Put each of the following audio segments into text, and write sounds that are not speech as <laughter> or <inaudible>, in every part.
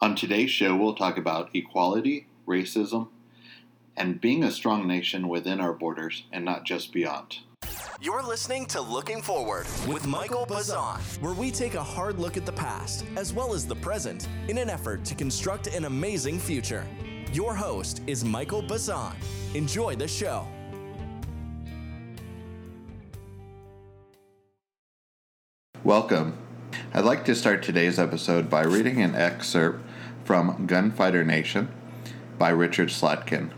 On today's show, we'll talk about equality, racism, and being a strong nation within our borders and not just beyond. You're listening to Looking Forward with Michael Bazan, where we take a hard look at the past as well as the present in an effort to construct an amazing future. Your host is Michael Bazan. Enjoy the show. Welcome. I'd like to start today's episode by reading an excerpt from Gunfighter Nation by Richard Slotkin.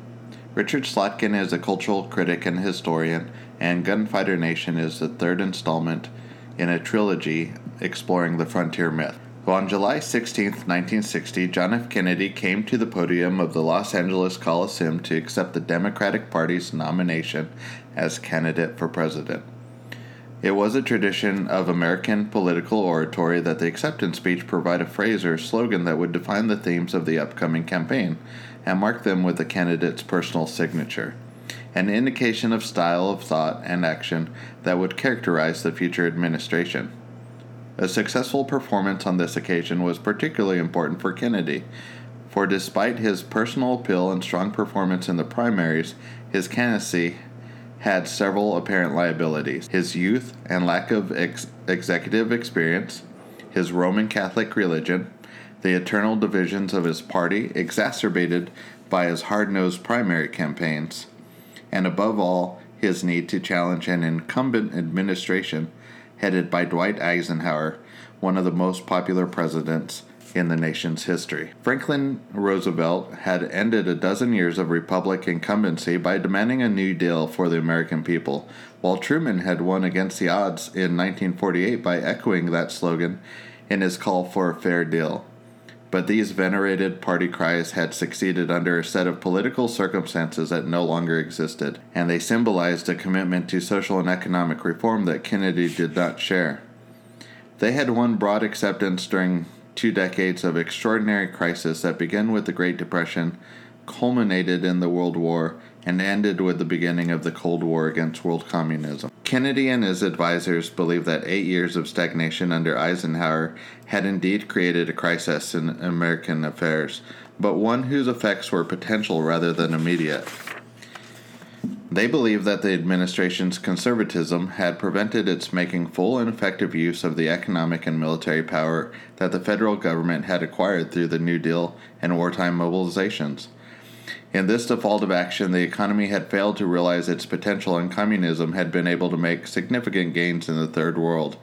Richard Slotkin is a cultural critic and historian, and Gunfighter Nation is the third installment in a trilogy exploring the frontier myth. On July 16, 1960, John F. Kennedy came to the podium of the Los Angeles Coliseum to accept the Democratic Party's nomination as candidate for president. It was a tradition of American political oratory that the acceptance speech provide a phrase or slogan that would define the themes of the upcoming campaign and mark them with the candidate's personal signature, an indication of style of thought and action that would characterize the future administration. A successful performance on this occasion was particularly important for Kennedy, for despite his personal appeal and strong performance in the primaries, his candidacy had several apparent liabilities his youth and lack of ex- executive experience, his Roman Catholic religion, the eternal divisions of his party, exacerbated by his hard nosed primary campaigns, and above all, his need to challenge an incumbent administration headed by Dwight Eisenhower, one of the most popular presidents in the nation's history. Franklin Roosevelt had ended a dozen years of Republic incumbency by demanding a New Deal for the American people, while Truman had won against the odds in 1948 by echoing that slogan in his call for a fair deal. But these venerated party cries had succeeded under a set of political circumstances that no longer existed, and they symbolized a commitment to social and economic reform that Kennedy did not share. They had won broad acceptance during two decades of extraordinary crisis that began with the Great Depression, culminated in the World War, and ended with the beginning of the Cold War against world communism. Kennedy and his advisors believed that eight years of stagnation under Eisenhower had indeed created a crisis in American affairs, but one whose effects were potential rather than immediate. They believed that the administration's conservatism had prevented its making full and effective use of the economic and military power that the federal government had acquired through the New Deal and wartime mobilizations. In this default of action, the economy had failed to realize its potential, and communism had been able to make significant gains in the Third World.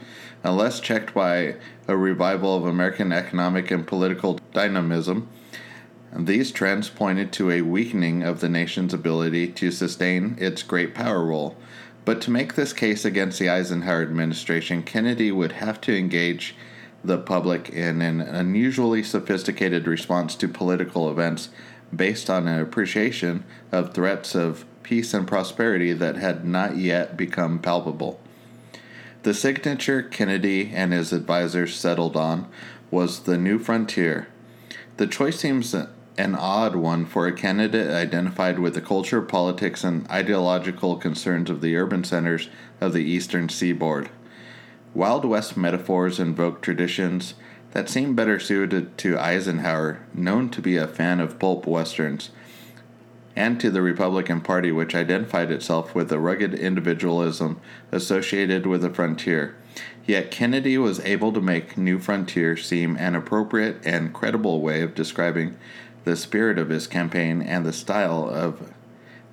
Unless checked by a revival of American economic and political dynamism, these trends pointed to a weakening of the nation's ability to sustain its great power role. But to make this case against the Eisenhower administration, Kennedy would have to engage the public in an unusually sophisticated response to political events based on an appreciation of threats of peace and prosperity that had not yet become palpable. The signature Kennedy and his advisors settled on was the new frontier. The choice seems an odd one for a candidate identified with the culture, politics, and ideological concerns of the urban centers of the eastern seaboard. Wild West metaphors invoke traditions that seem better suited to Eisenhower, known to be a fan of pulp westerns, and to the Republican Party, which identified itself with the rugged individualism associated with the frontier. Yet Kennedy was able to make New Frontier seem an appropriate and credible way of describing the spirit of his campaign and the style of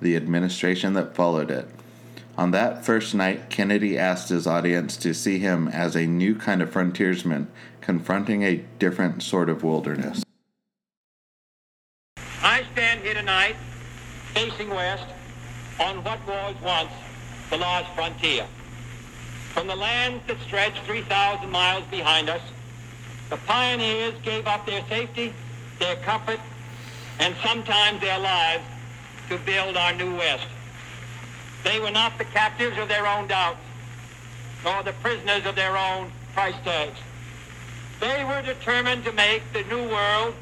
the administration that followed it. On that first night, Kennedy asked his audience to see him as a new kind of frontiersman confronting a different sort of wilderness. I stand here tonight facing west on what was once the lost frontier. From the lands that stretch 3,000 miles behind us, the pioneers gave up their safety, their comfort, and sometimes their lives to build our new West. They were not the captives of their own doubts, nor the prisoners of their own price tags. They were determined to make the new world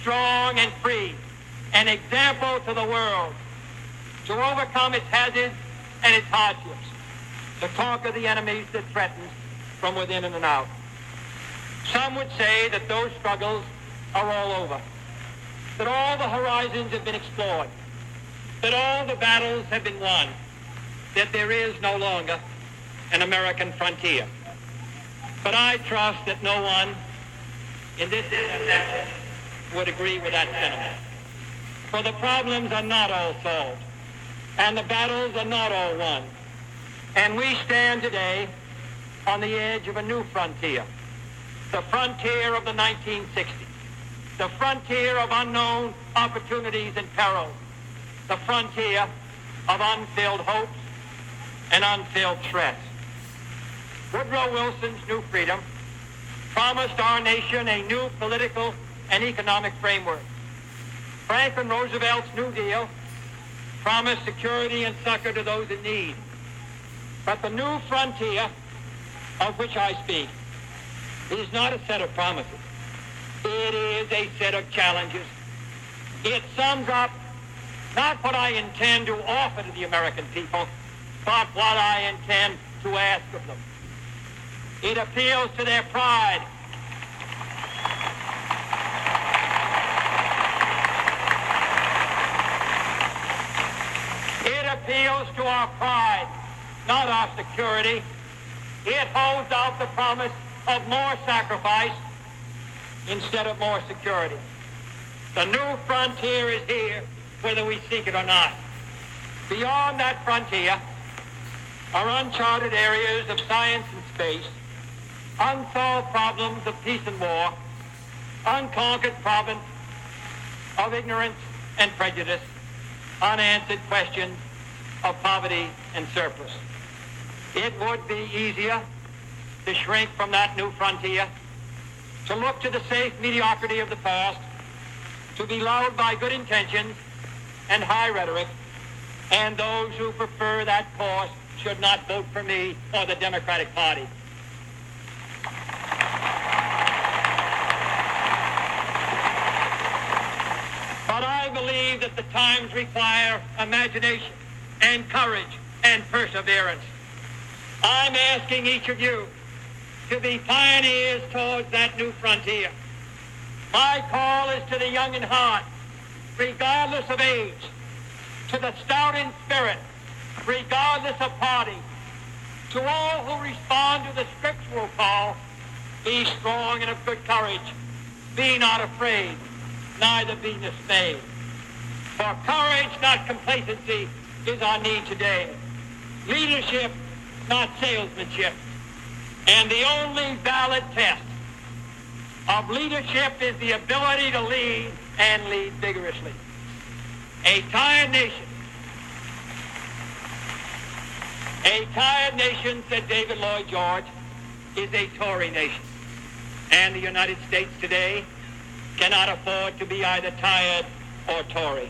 strong and free, an example to the world, to overcome its hazards and its hardships, to conquer the enemies that threatened from within and out. Some would say that those struggles are all over, that all the horizons have been explored, that all the battles have been won, that there is no longer an American frontier. But I trust that no one in this intersection would agree with that sentiment. For the problems are not all solved, and the battles are not all won. And we stand today on the edge of a new frontier, the frontier of the 1960s, the frontier of unknown opportunities and perils, the frontier of unfilled hopes and unfilled threats. Woodrow Wilson's New Freedom promised our nation a new political and economic framework. Franklin Roosevelt's New Deal promised security and succor to those in need. But the new frontier of which I speak is not a set of promises. It is a set of challenges. It sums up not what I intend to offer to the American people, but what I intend to ask of them. It appeals to their pride. It appeals to our pride, not our security. It holds out the promise of more sacrifice instead of more security. The new frontier is here, whether we seek it or not. Beyond that frontier are uncharted areas of science and space, unsolved problems of peace and war, unconquered province of ignorance and prejudice, unanswered questions of poverty and surplus. It would be easier to shrink from that new frontier, to look to the safe mediocrity of the past, to be lulled by good intentions and high rhetoric, and those who prefer that course should not vote for me or the Democratic Party. But I believe that the times require imagination and courage and perseverance. I'm asking each of you to be pioneers towards that new frontier. My call is to the young in heart, regardless of age, to the stout in spirit, regardless of party, to all who respond to the scriptural call, be strong and of good courage. Be not afraid, neither be dismayed. For courage, not complacency, is our need today. Leadership, not salesmanship. And the only valid test of leadership is the ability to lead and lead vigorously. A tired nation. A tired nation, said David Lloyd George, is a Tory nation. And the United States today cannot afford to be either tired or Tory.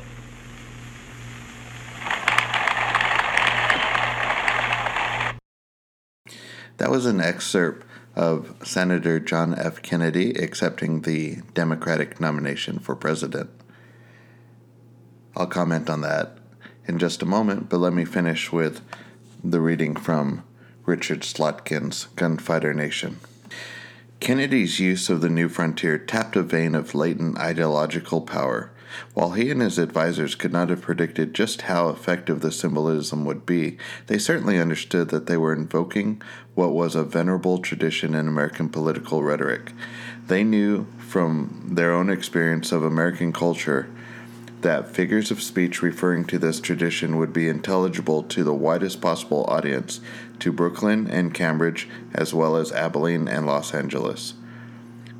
That was an excerpt of Senator John F. Kennedy accepting the Democratic nomination for president. I'll comment on that in just a moment, but let me finish with the reading from Richard Slotkin's Gunfighter Nation. Kennedy's use of the new frontier tapped a vein of latent ideological power. While he and his advisers could not have predicted just how effective the symbolism would be, they certainly understood that they were invoking what was a venerable tradition in American political rhetoric. They knew from their own experience of American culture that figures of speech referring to this tradition would be intelligible to the widest possible audience, to Brooklyn and Cambridge, as well as Abilene and Los Angeles.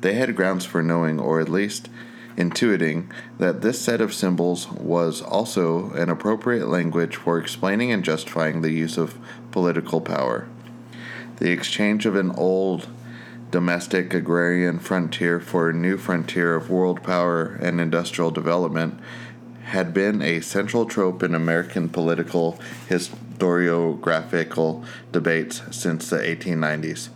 They had grounds for knowing, or at least intuiting, that this set of symbols was also an appropriate language for explaining and justifying the use of political power. The exchange of an old domestic agrarian frontier for a new frontier of world power and industrial development had been a central trope in American political historiographical debates since the 1890s.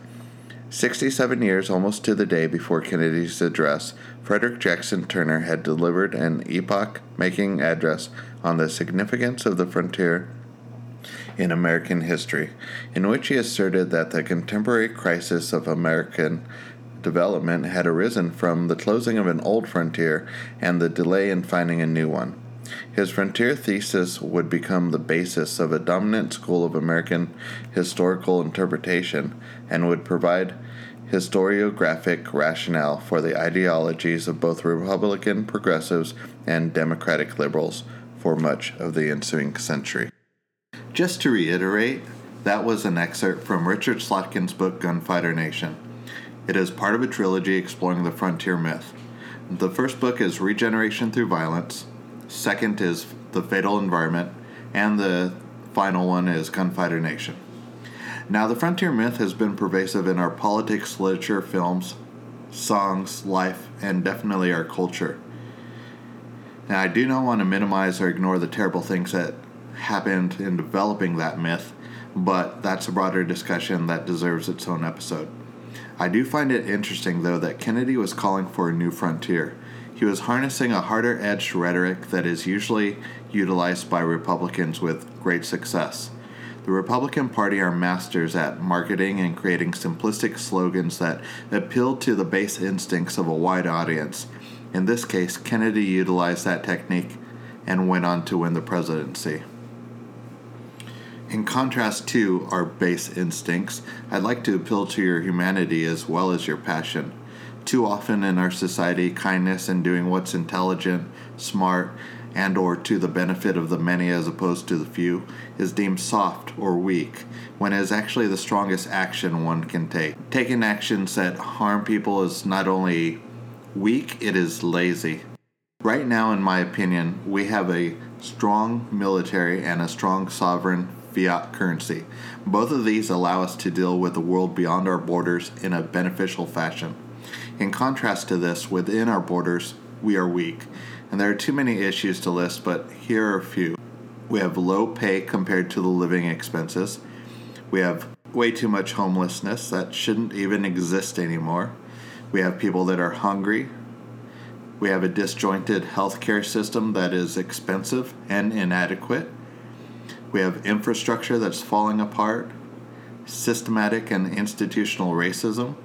67 years, almost to the day before Kennedy's address, Frederick Jackson Turner had delivered an epoch making address on the significance of the frontier in American history, in which he asserted that the contemporary crisis of American development had arisen from the closing of an old frontier and the delay in finding a new one. His frontier thesis would become the basis of a dominant school of American historical interpretation and would provide historiographic rationale for the ideologies of both Republican progressives and Democratic liberals for much of the ensuing century. Just to reiterate, that was an excerpt from Richard Slotkin's book Gunfighter Nation. It is part of a trilogy exploring the frontier myth. The first book is Regeneration Through Violence, second is The Fatal Environment, and the final one is Gunfighter Nation. Now, the frontier myth has been pervasive in our politics, literature, films, songs, life, and definitely our culture. Now, I do not want to minimize or ignore the terrible things that happened in developing that myth, but that's a broader discussion that deserves its own episode. I do find it interesting, though, that Kennedy was calling for a new frontier. He was harnessing a harder edged rhetoric that is usually utilized by Republicans with great success. The Republican Party are masters at marketing and creating simplistic slogans that appeal to the base instincts of a wide audience. In this case, Kennedy utilized that technique and went on to win the presidency. In contrast to our base instincts, I'd like to appeal to your humanity as well as your passion. Too often in our society, kindness and doing what's intelligent, smart, and or to the benefit of the many as opposed to the few is deemed soft or weak when it is actually the strongest action one can take. Taking actions that harm people is not only weak it is lazy. Right now in my opinion we have a strong military and a strong sovereign fiat currency. Both of these allow us to deal with the world beyond our borders in a beneficial fashion. In contrast to this within our borders we are weak and there are too many issues to list, but here are a few. We have low pay compared to the living expenses. We have way too much homelessness that shouldn't even exist anymore. We have people that are hungry. We have a disjointed healthcare system that is expensive and inadequate. We have infrastructure that's falling apart, systematic and institutional racism,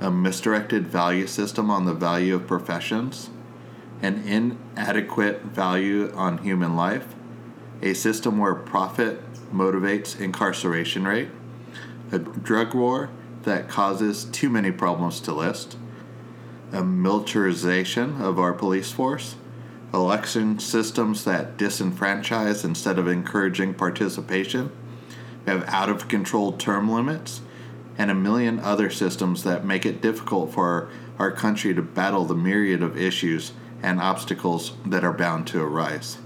a misdirected value system on the value of professions, an inadequate value on human life, a system where profit motivates incarceration rate, a drug war that causes too many problems to list, a militarization of our police force, election systems that disenfranchise instead of encouraging participation, we have out of control term limits, and a million other systems that make it difficult for our country to battle the myriad of issues and obstacles that are bound to arise.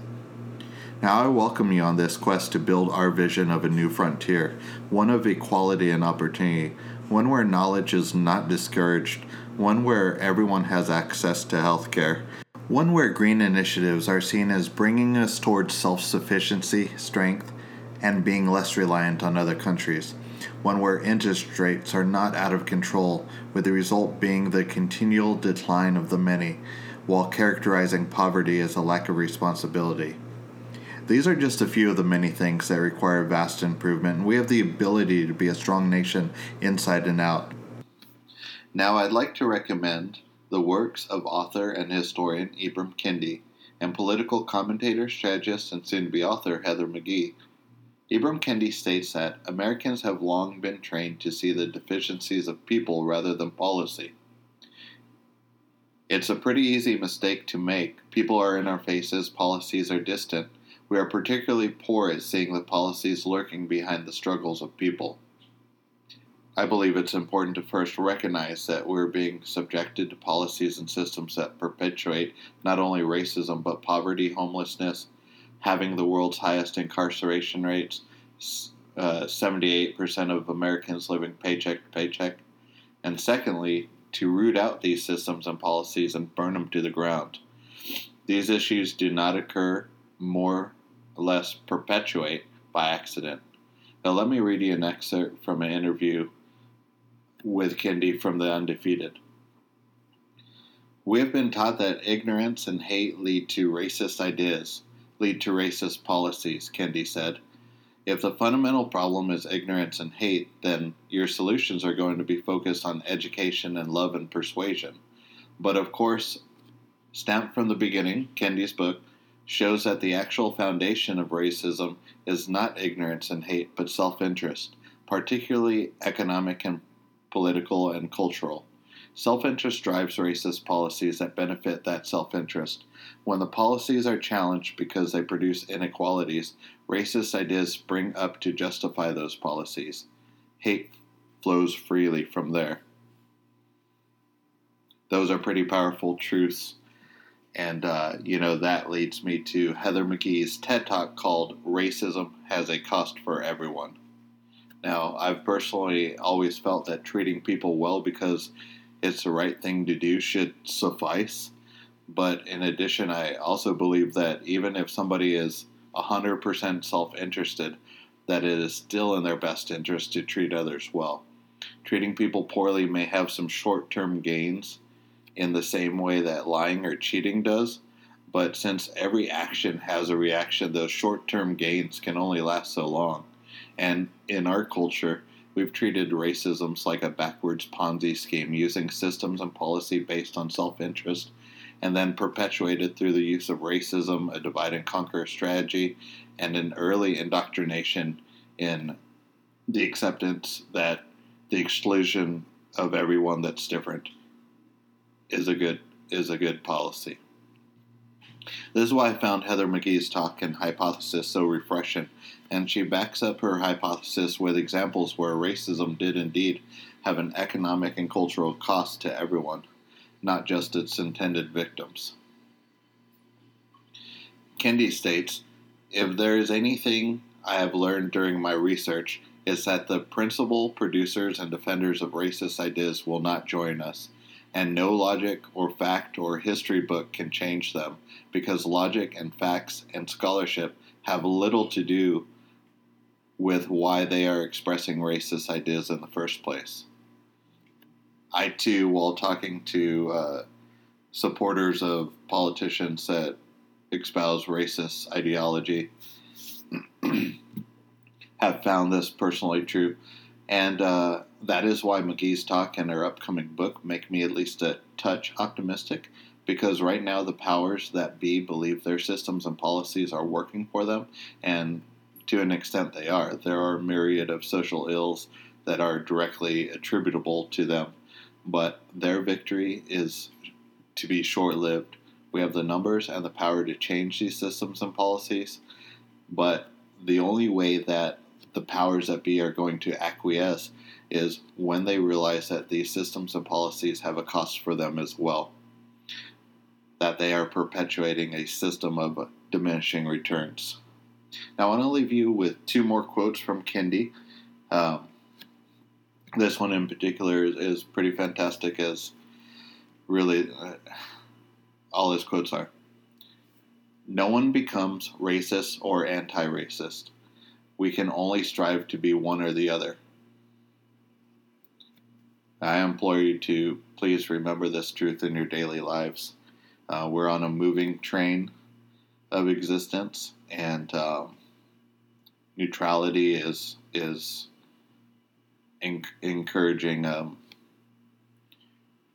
Now, I welcome you on this quest to build our vision of a new frontier, one of equality and opportunity, one where knowledge is not discouraged, one where everyone has access to health care, one where green initiatives are seen as bringing us towards self sufficiency, strength, and being less reliant on other countries, one where interest rates are not out of control, with the result being the continual decline of the many while characterizing poverty as a lack of responsibility. These are just a few of the many things that require vast improvement, and we have the ability to be a strong nation inside and out. Now, I'd like to recommend the works of author and historian Ibram Kendi and political commentator, strategist, and soon to be author Heather McGhee. Ibram Kendi states that Americans have long been trained to see the deficiencies of people rather than policy. It's a pretty easy mistake to make. People are in our faces, policies are distant. We are particularly poor at seeing the policies lurking behind the struggles of people. I believe it's important to first recognize that we're being subjected to policies and systems that perpetuate not only racism but poverty, homelessness, having the world's highest incarceration rates, uh, 78% of Americans living paycheck to paycheck, and secondly, to root out these systems and policies and burn them to the ground. These issues do not occur, more or less perpetuate by accident. Now, let me read you an excerpt from an interview with Kendi from The Undefeated. We have been taught that ignorance and hate lead to racist ideas, lead to racist policies, Kendi said. If the fundamental problem is ignorance and hate, then your solutions are going to be focused on education and love and persuasion. But of course, stamped from the beginning, Kendi's book shows that the actual foundation of racism is not ignorance and hate, but self interest, particularly economic and political and cultural. Self interest drives racist policies that benefit that self interest. When the policies are challenged because they produce inequalities, racist ideas spring up to justify those policies. Hate flows freely from there. Those are pretty powerful truths. And, uh, you know, that leads me to Heather McGhee's TED Talk called Racism Has a Cost for Everyone. Now, I've personally always felt that treating people well because it's the right thing to do should suffice. But in addition, I also believe that even if somebody is 100% self interested, that it is still in their best interest to treat others well. Treating people poorly may have some short term gains in the same way that lying or cheating does, but since every action has a reaction, those short term gains can only last so long. And in our culture, we've treated racism like a backwards Ponzi scheme, using systems and policy based on self interest, and then perpetuated through the use of racism, a divide and conquer strategy, and an early indoctrination in the acceptance that the exclusion of everyone that's different is a good is a good policy. This is why I found Heather McGhee's talk and hypothesis so refreshing, and she backs up her hypothesis with examples where racism did indeed have an economic and cultural cost to everyone, not just its intended victims. Kendi states If there is anything I have learned during my research, it's that the principal producers and defenders of racist ideas will not join us and no logic or fact or history book can change them because logic and facts and scholarship have little to do with why they are expressing racist ideas in the first place. I too, while talking to uh, supporters of politicians that espouse racist ideology, <clears throat> have found this personally true. And uh, that is why McGhee's talk and her upcoming book make me at least a touch optimistic because right now the powers that be believe their systems and policies are working for them, and to an extent they are. There are a myriad of social ills that are directly attributable to them, but their victory is to be short lived. We have the numbers and the power to change these systems and policies, but the only way that the powers that be are going to acquiesce is when they realize that these systems and policies have a cost for them as well. That they are perpetuating a system of diminishing returns. Now, I want to leave you with two more quotes from Kendi. Um, this one in particular is, is pretty fantastic, as really uh, all his quotes are. No one becomes racist or anti racist. We can only strive to be one or the other. I implore you to please remember this truth in your daily lives. Uh, we're on a moving train of existence, and um, neutrality is is in, encouraging um,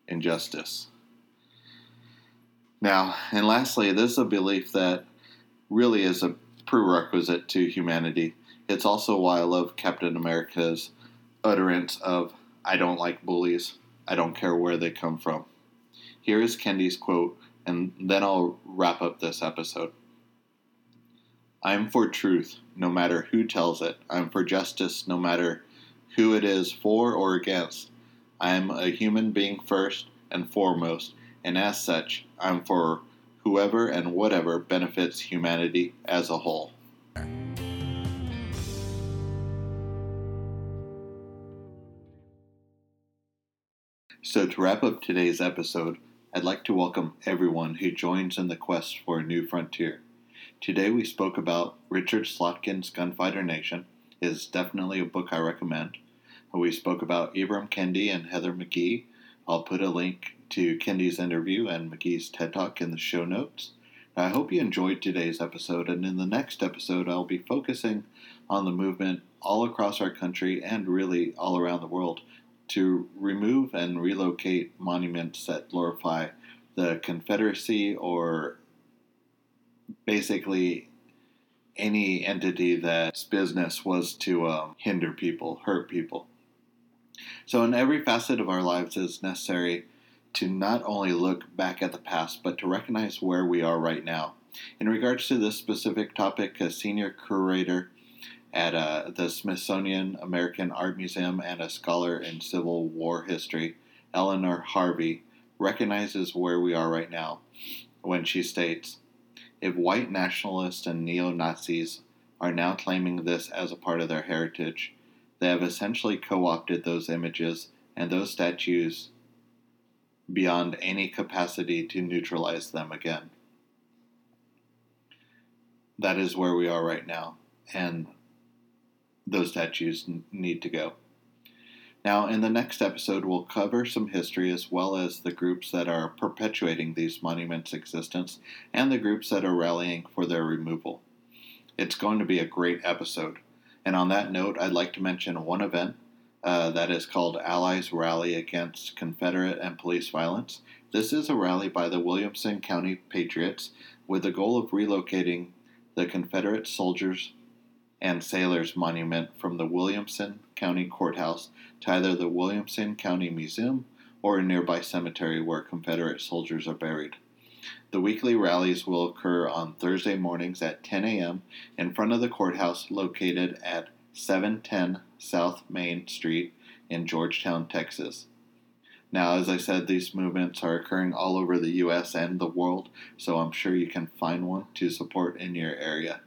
injustice. Now, and lastly, this is a belief that really is a prerequisite to humanity. It's also why I love Captain America's utterance of I don't like bullies. I don't care where they come from. Here is Kendi's quote, and then I'll wrap up this episode. I'm for truth, no matter who tells it. I'm for justice, no matter who it is for or against. I'm a human being first and foremost, and as such, I'm for whoever and whatever benefits humanity as a whole. So, to wrap up today's episode, I'd like to welcome everyone who joins in the quest for a new frontier. Today we spoke about Richard Slotkin's Gunfighter Nation. It is definitely a book I recommend. We spoke about Ibram Kendi and Heather McGhee. I'll put a link to Kendi's interview and McGhee's TED Talk in the show notes. I hope you enjoyed today's episode, and in the next episode, I'll be focusing on the movement all across our country and really all around the world to remove and relocate monuments that glorify the Confederacy or basically any entity that's business was to um, hinder people, hurt people. So, in every facet of our lives, it's necessary to not only look back at the past, but to recognize where we are right now. In regards to this specific topic, a senior curator at uh, the Smithsonian American Art Museum and a scholar in Civil War history, Eleanor Harvey, recognizes where we are right now when she states If white nationalists and neo Nazis are now claiming this as a part of their heritage, they have essentially co opted those images and those statues beyond any capacity to neutralize them again. That is where we are right now, and those statues need to go. Now, in the next episode, we'll cover some history as well as the groups that are perpetuating these monuments' existence and the groups that are rallying for their removal. It's going to be a great episode. And on that note, I'd like to mention one event uh, that is called Allies Rally Against Confederate and Police Violence. This is a rally by the Williamson County Patriots with the goal of relocating the Confederate soldiers and sailors monument from the Williamson County Courthouse to either the Williamson County Museum or a nearby cemetery where Confederate soldiers are buried. The weekly rallies will occur on Thursday mornings at 10 a.m. in front of the courthouse located at 710 South Main Street in Georgetown, Texas. Now, as I said, these movements are occurring all over the U.S. and the world, so I'm sure you can find one to support in your area.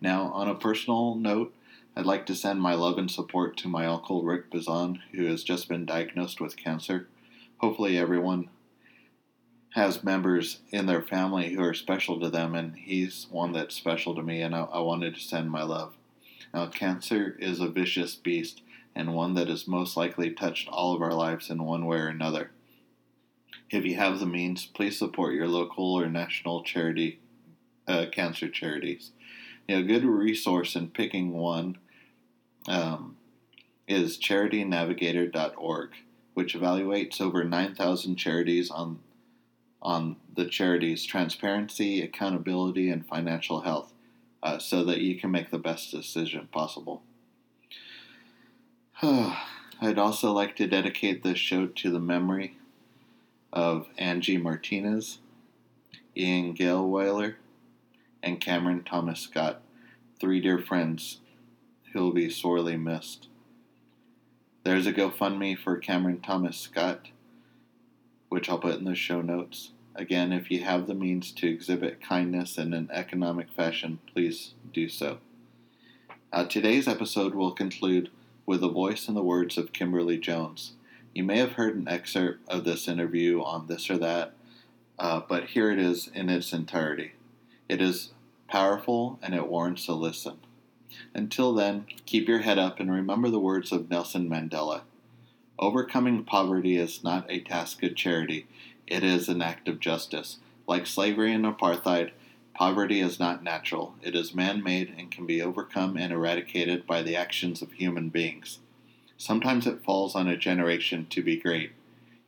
Now, on a personal note, I'd like to send my love and support to my uncle Rick Bazan, who has just been diagnosed with cancer. Hopefully, everyone has members in their family who are special to them, and he's one that's special to me, and I, I wanted to send my love. Now, cancer is a vicious beast and one that has most likely touched all of our lives in one way or another. If you have the means, please support your local or national charity, uh, cancer charities. You know, a good resource in picking one um, is charitynavigator.org, which evaluates over 9,000 charities on on the charity's transparency, accountability, and financial health uh, so that you can make the best decision possible. <sighs> I'd also like to dedicate this show to the memory of Angie Martinez, Ian Gale and Cameron Thomas Scott, three dear friends who'll be sorely missed. There's a GoFundMe for Cameron Thomas Scott, which I'll put in the show notes. Again, if you have the means to exhibit kindness in an economic fashion, please do so. Uh, today's episode will conclude with the voice and the words of Kimberly Jones. You may have heard an excerpt of this interview on this or that, uh, but here it is in its entirety. It is powerful and it warrants a listen. Until then, keep your head up and remember the words of Nelson Mandela. Overcoming poverty is not a task of charity, it is an act of justice. Like slavery and apartheid, poverty is not natural. It is man made and can be overcome and eradicated by the actions of human beings. Sometimes it falls on a generation to be great.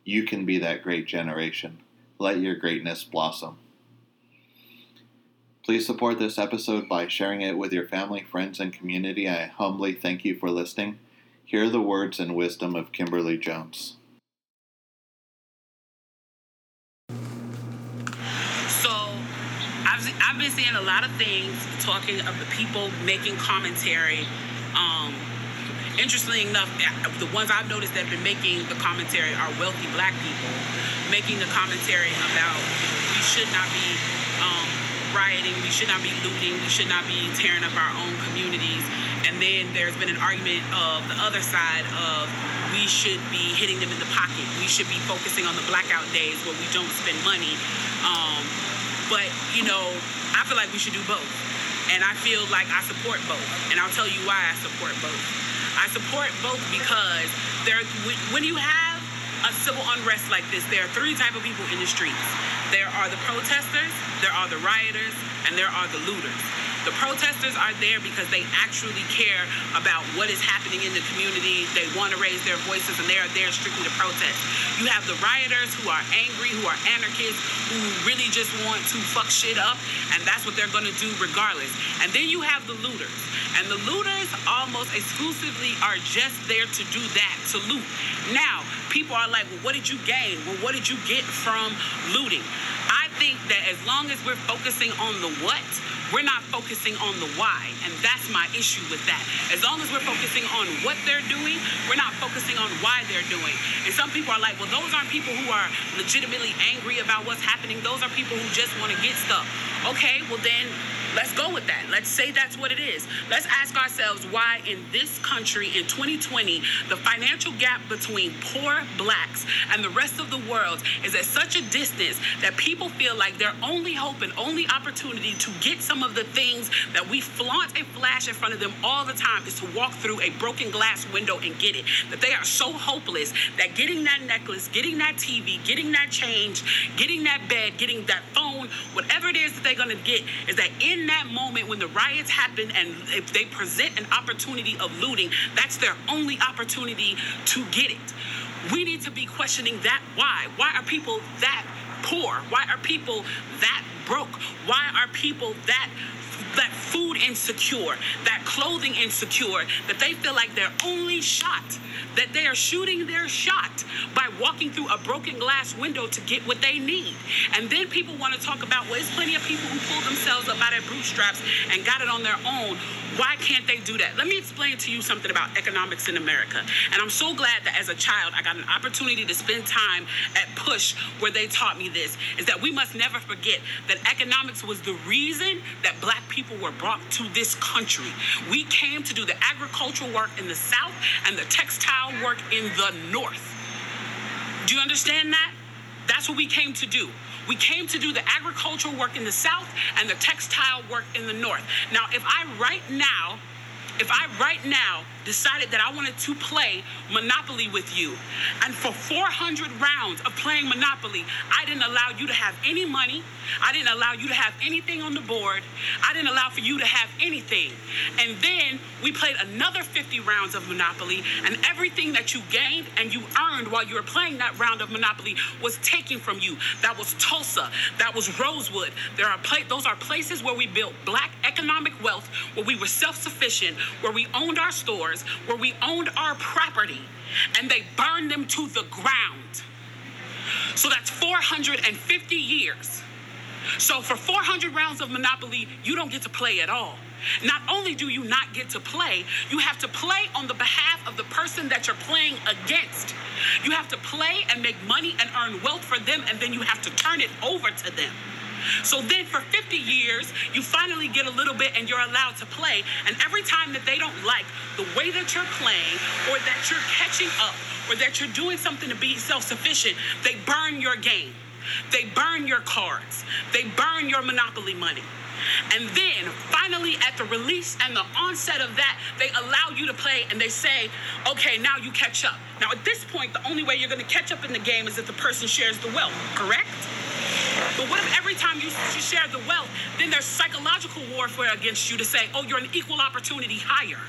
You can be that great generation. Let your greatness blossom. Please support this episode by sharing it with your family, friends, and community. I humbly thank you for listening. Hear the words and wisdom of Kimberly Jones. So I've been seeing a lot of things talking of the people making commentary. Um, interestingly enough, eh, the ones I've noticed that have been making the commentary are wealthy black people making the commentary about we should not be rioting, we should not be looting, we should not be tearing up our own communities. And then there's been an argument of the other side of we should be hitting them in the pocket. We should be focusing on the blackout days where we don't spend money. Um, but, you know, I feel like we should do both. And I feel like I support both. And I'll tell you why I support both. I support both because there when you have a civil unrest like this, there are three type of people in the streets. There are the protesters, there are the rioters, and there are the looters. The protesters are there because they actually care about what is happening in the community. They want to raise their voices and they are there strictly to protest. You have the rioters who are angry, who are anarchists, who really just want to fuck shit up, and that's what they're going to do regardless. And then you have the looters. And the looters almost exclusively are just there to do that, to loot. Now, people are like, well, what did you gain? Well, what did you get from looting? I think that as long as we're focusing on the what, we're not focusing on the why. And that's my issue with that. As long as we're focusing on what they're doing, we're not focusing on why they're doing. And some people are like, well, those aren't people who are legitimately angry about what's happening. Those are people who just want to get stuff. Okay, well then Let's go with that. Let's say that's what it is. Let's ask ourselves why in this country in 2020, the financial gap between poor blacks and the rest of the world is at such a distance that people feel like their only hope and only opportunity to get some of the things that we flaunt and flash in front of them all the time is to walk through a broken glass window and get it. That they are so hopeless that getting that necklace, getting that TV, getting that change, getting that bed, getting that phone, whatever it is that they're going to get, is that in that moment when the riots happen and if they present an opportunity of looting, that's their only opportunity to get it. We need to be questioning that why. Why are people that poor? Why are people that broke? Why are people that that food insecure, that clothing insecure, that they feel like their only shot, that they are shooting their shot by walking through a broken glass window to get what they need. And then people want to talk about, well, there's plenty of people who pulled themselves up out of bootstraps and got it on their own. Why can't they do that? Let me explain to you something about economics in America. And I'm so glad that as a child, I got an opportunity to spend time at Push where they taught me this, is that we must never forget that economics was the reason that black people were brought to this country. We came to do the agricultural work in the South and the textile work in the North. Do you understand that? That's what we came to do. We came to do the agricultural work in the South and the textile work in the North. Now, if I right now, if I right now decided that I wanted to play Monopoly with you. And for 400 rounds of playing Monopoly, I didn't allow you to have any money. I didn't allow you to have anything on the board. I didn't allow for you to have anything. And then we played another 50 rounds of Monopoly, and everything that you gained and you earned while you were playing that round of Monopoly was taken from you. That was Tulsa. That was Rosewood. There are pla- those are places where we built black economic wealth, where we were self-sufficient, where we owned our stores where we owned our property and they burned them to the ground. So that's 450 years. So for 400 rounds of Monopoly, you don't get to play at all. Not only do you not get to play, you have to play on the behalf of the person that you're playing against. You have to play and make money and earn wealth for them, and then you have to turn it over to them. So then for 50 years, you finally get a little bit and you're allowed to play. And every time that they don't like the way that you're playing or that you're catching up or that you're doing something to be self sufficient, they burn your game. They burn your cards. They burn your monopoly money. And then finally, at the release and the onset of that, they allow you to play and they say, okay, now you catch up. Now, at this point, the only way you're going to catch up in the game is if the person shares the wealth, correct? But what if every time you, you share the wealth, then there's psychological warfare against you to say, oh, you're an equal opportunity hire.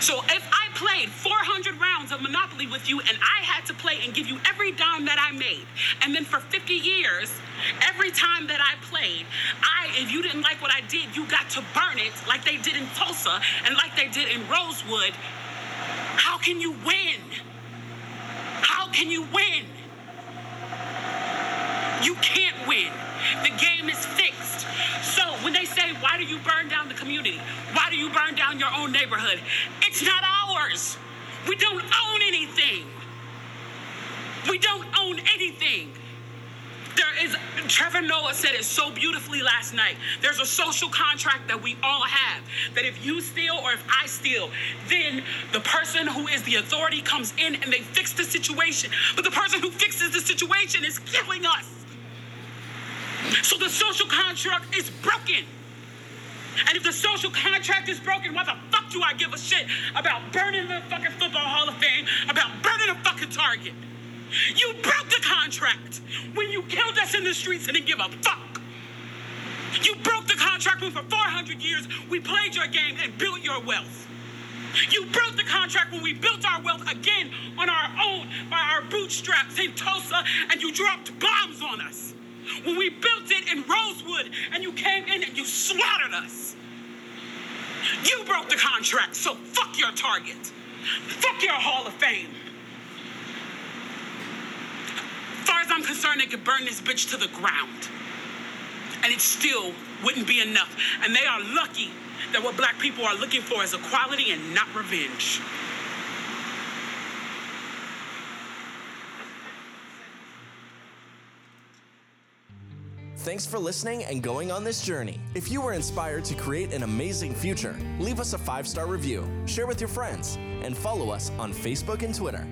So if I played 400 rounds of Monopoly with you and I had to play and give you every dime that I made, and then for 50 years, every time that I played, I, if you didn't like what I did, you got to burn it like they did in Tulsa and like they did in Rosewood. How can you win? How can you win? You can't win. The game is fixed. So when they say, why do you burn down the community? Why do you burn down your own neighborhood? It's not ours. We don't own anything. We don't own anything. There is, Trevor Noah said it so beautifully last night. There's a social contract that we all have that if you steal or if I steal, then the person who is the authority comes in and they fix the situation. But the person who fixes the situation is killing us. So the social contract is broken. And if the social contract is broken, why the fuck do I give a shit about burning the fucking football hall of fame, about burning a fucking target? You broke the contract when you killed us in the streets and didn't give a fuck. You broke the contract when for 400 years we played your game and built your wealth. You broke the contract when we built our wealth again on our own by our bootstraps in Tulsa and you dropped bombs on us. When we built it in Rosewood and you came in and you slaughtered us. You broke the contract, so fuck your target. Fuck your Hall of Fame. As far as I'm concerned, they could burn this bitch to the ground. And it still wouldn't be enough. And they are lucky that what black people are looking for is equality and not revenge. Thanks for listening and going on this journey. If you were inspired to create an amazing future, leave us a five star review, share with your friends, and follow us on Facebook and Twitter.